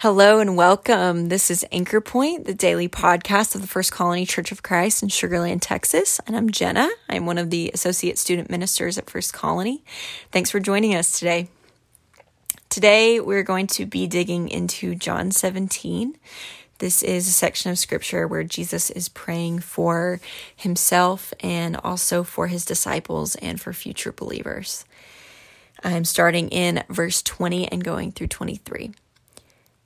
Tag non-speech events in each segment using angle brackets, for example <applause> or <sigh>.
Hello and welcome. This is Anchor Point, the daily podcast of the First Colony Church of Christ in Sugar Land, Texas. And I'm Jenna. I'm one of the associate student ministers at First Colony. Thanks for joining us today. Today, we're going to be digging into John 17. This is a section of scripture where Jesus is praying for himself and also for his disciples and for future believers. I'm starting in verse 20 and going through 23.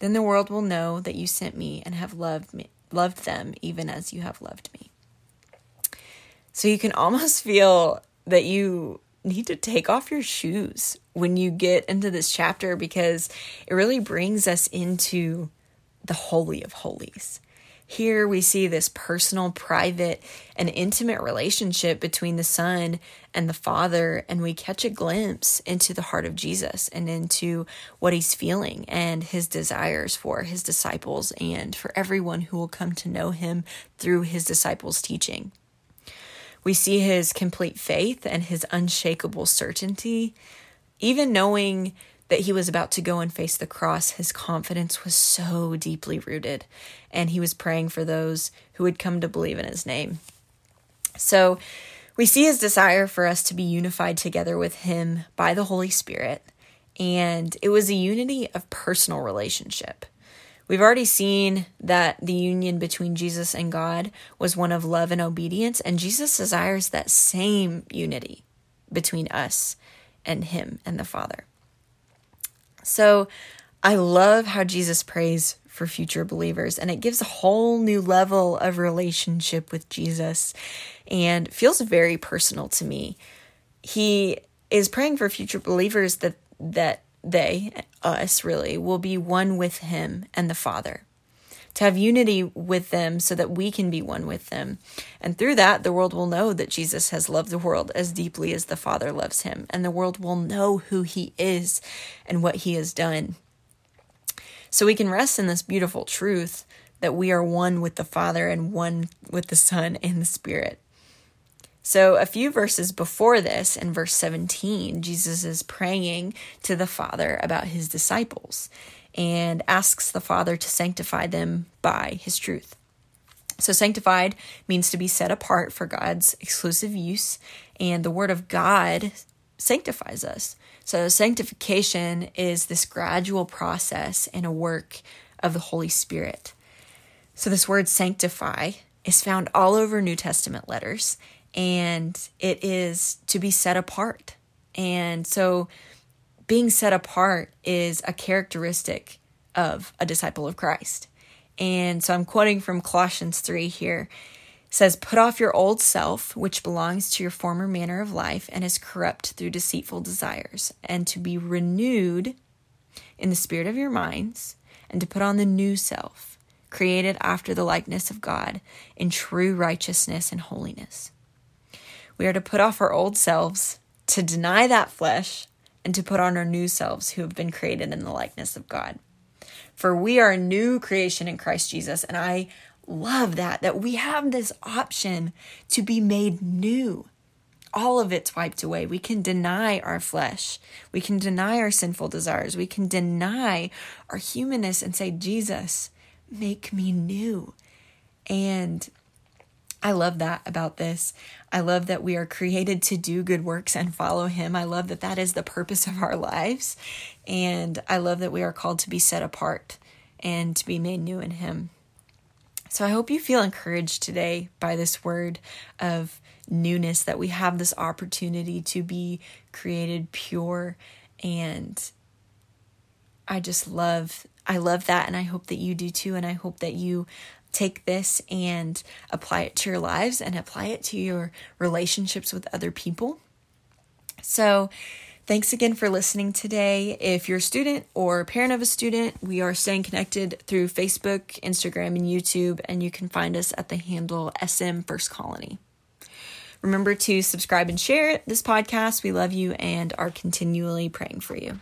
Then the world will know that you sent me and have loved me, loved them even as you have loved me. So you can <laughs> almost feel that you need to take off your shoes when you get into this chapter because it really brings us into the holy of holies. Here we see this personal, private, and intimate relationship between the Son and the Father, and we catch a glimpse into the heart of Jesus and into what he's feeling and his desires for his disciples and for everyone who will come to know him through his disciples' teaching. We see his complete faith and his unshakable certainty, even knowing that he was about to go and face the cross, his confidence was so deeply rooted, and he was praying for those who would come to believe in his name. So we see his desire for us to be unified together with him by the Holy Spirit, and it was a unity of personal relationship. We've already seen that the union between Jesus and God was one of love and obedience, and Jesus desires that same unity between us and him and the Father. So I love how Jesus prays for future believers, and it gives a whole new level of relationship with Jesus and feels very personal to me. He is praying for future believers that that they us really will be one with him and the Father to have unity with them so that we can be one with them. And through that, the world will know that Jesus has loved the world as deeply as the Father loves him, and the world will know who he is and what he has done. So we can rest in this beautiful truth that we are one with the Father and one with the Son and the Spirit. So, a few verses before this, in verse 17, Jesus is praying to the Father about his disciples and asks the Father to sanctify them by his truth. So, sanctified means to be set apart for God's exclusive use, and the Word of God sanctifies us. So, sanctification is this gradual process and a work of the Holy Spirit. So, this word sanctify is found all over New Testament letters, and it is to be set apart. And so, being set apart is a characteristic of a disciple of Christ. And so I'm quoting from Colossians 3 here. It says, Put off your old self, which belongs to your former manner of life and is corrupt through deceitful desires, and to be renewed in the spirit of your minds, and to put on the new self, created after the likeness of God in true righteousness and holiness. We are to put off our old selves, to deny that flesh, and to put on our new selves who have been created in the likeness of God. For we are a new creation in Christ Jesus. And I love that, that we have this option to be made new. All of it's wiped away. We can deny our flesh. We can deny our sinful desires. We can deny our humanness and say, Jesus, make me new. And I love that about this. I love that we are created to do good works and follow Him. I love that that is the purpose of our lives. And I love that we are called to be set apart and to be made new in Him. So I hope you feel encouraged today by this word of newness, that we have this opportunity to be created pure. And I just love, I love that. And I hope that you do too. And I hope that you take this and apply it to your lives and apply it to your relationships with other people. So, Thanks again for listening today. If you're a student or a parent of a student, we are staying connected through Facebook, Instagram, and YouTube, and you can find us at the handle SM First Colony. Remember to subscribe and share this podcast. We love you and are continually praying for you.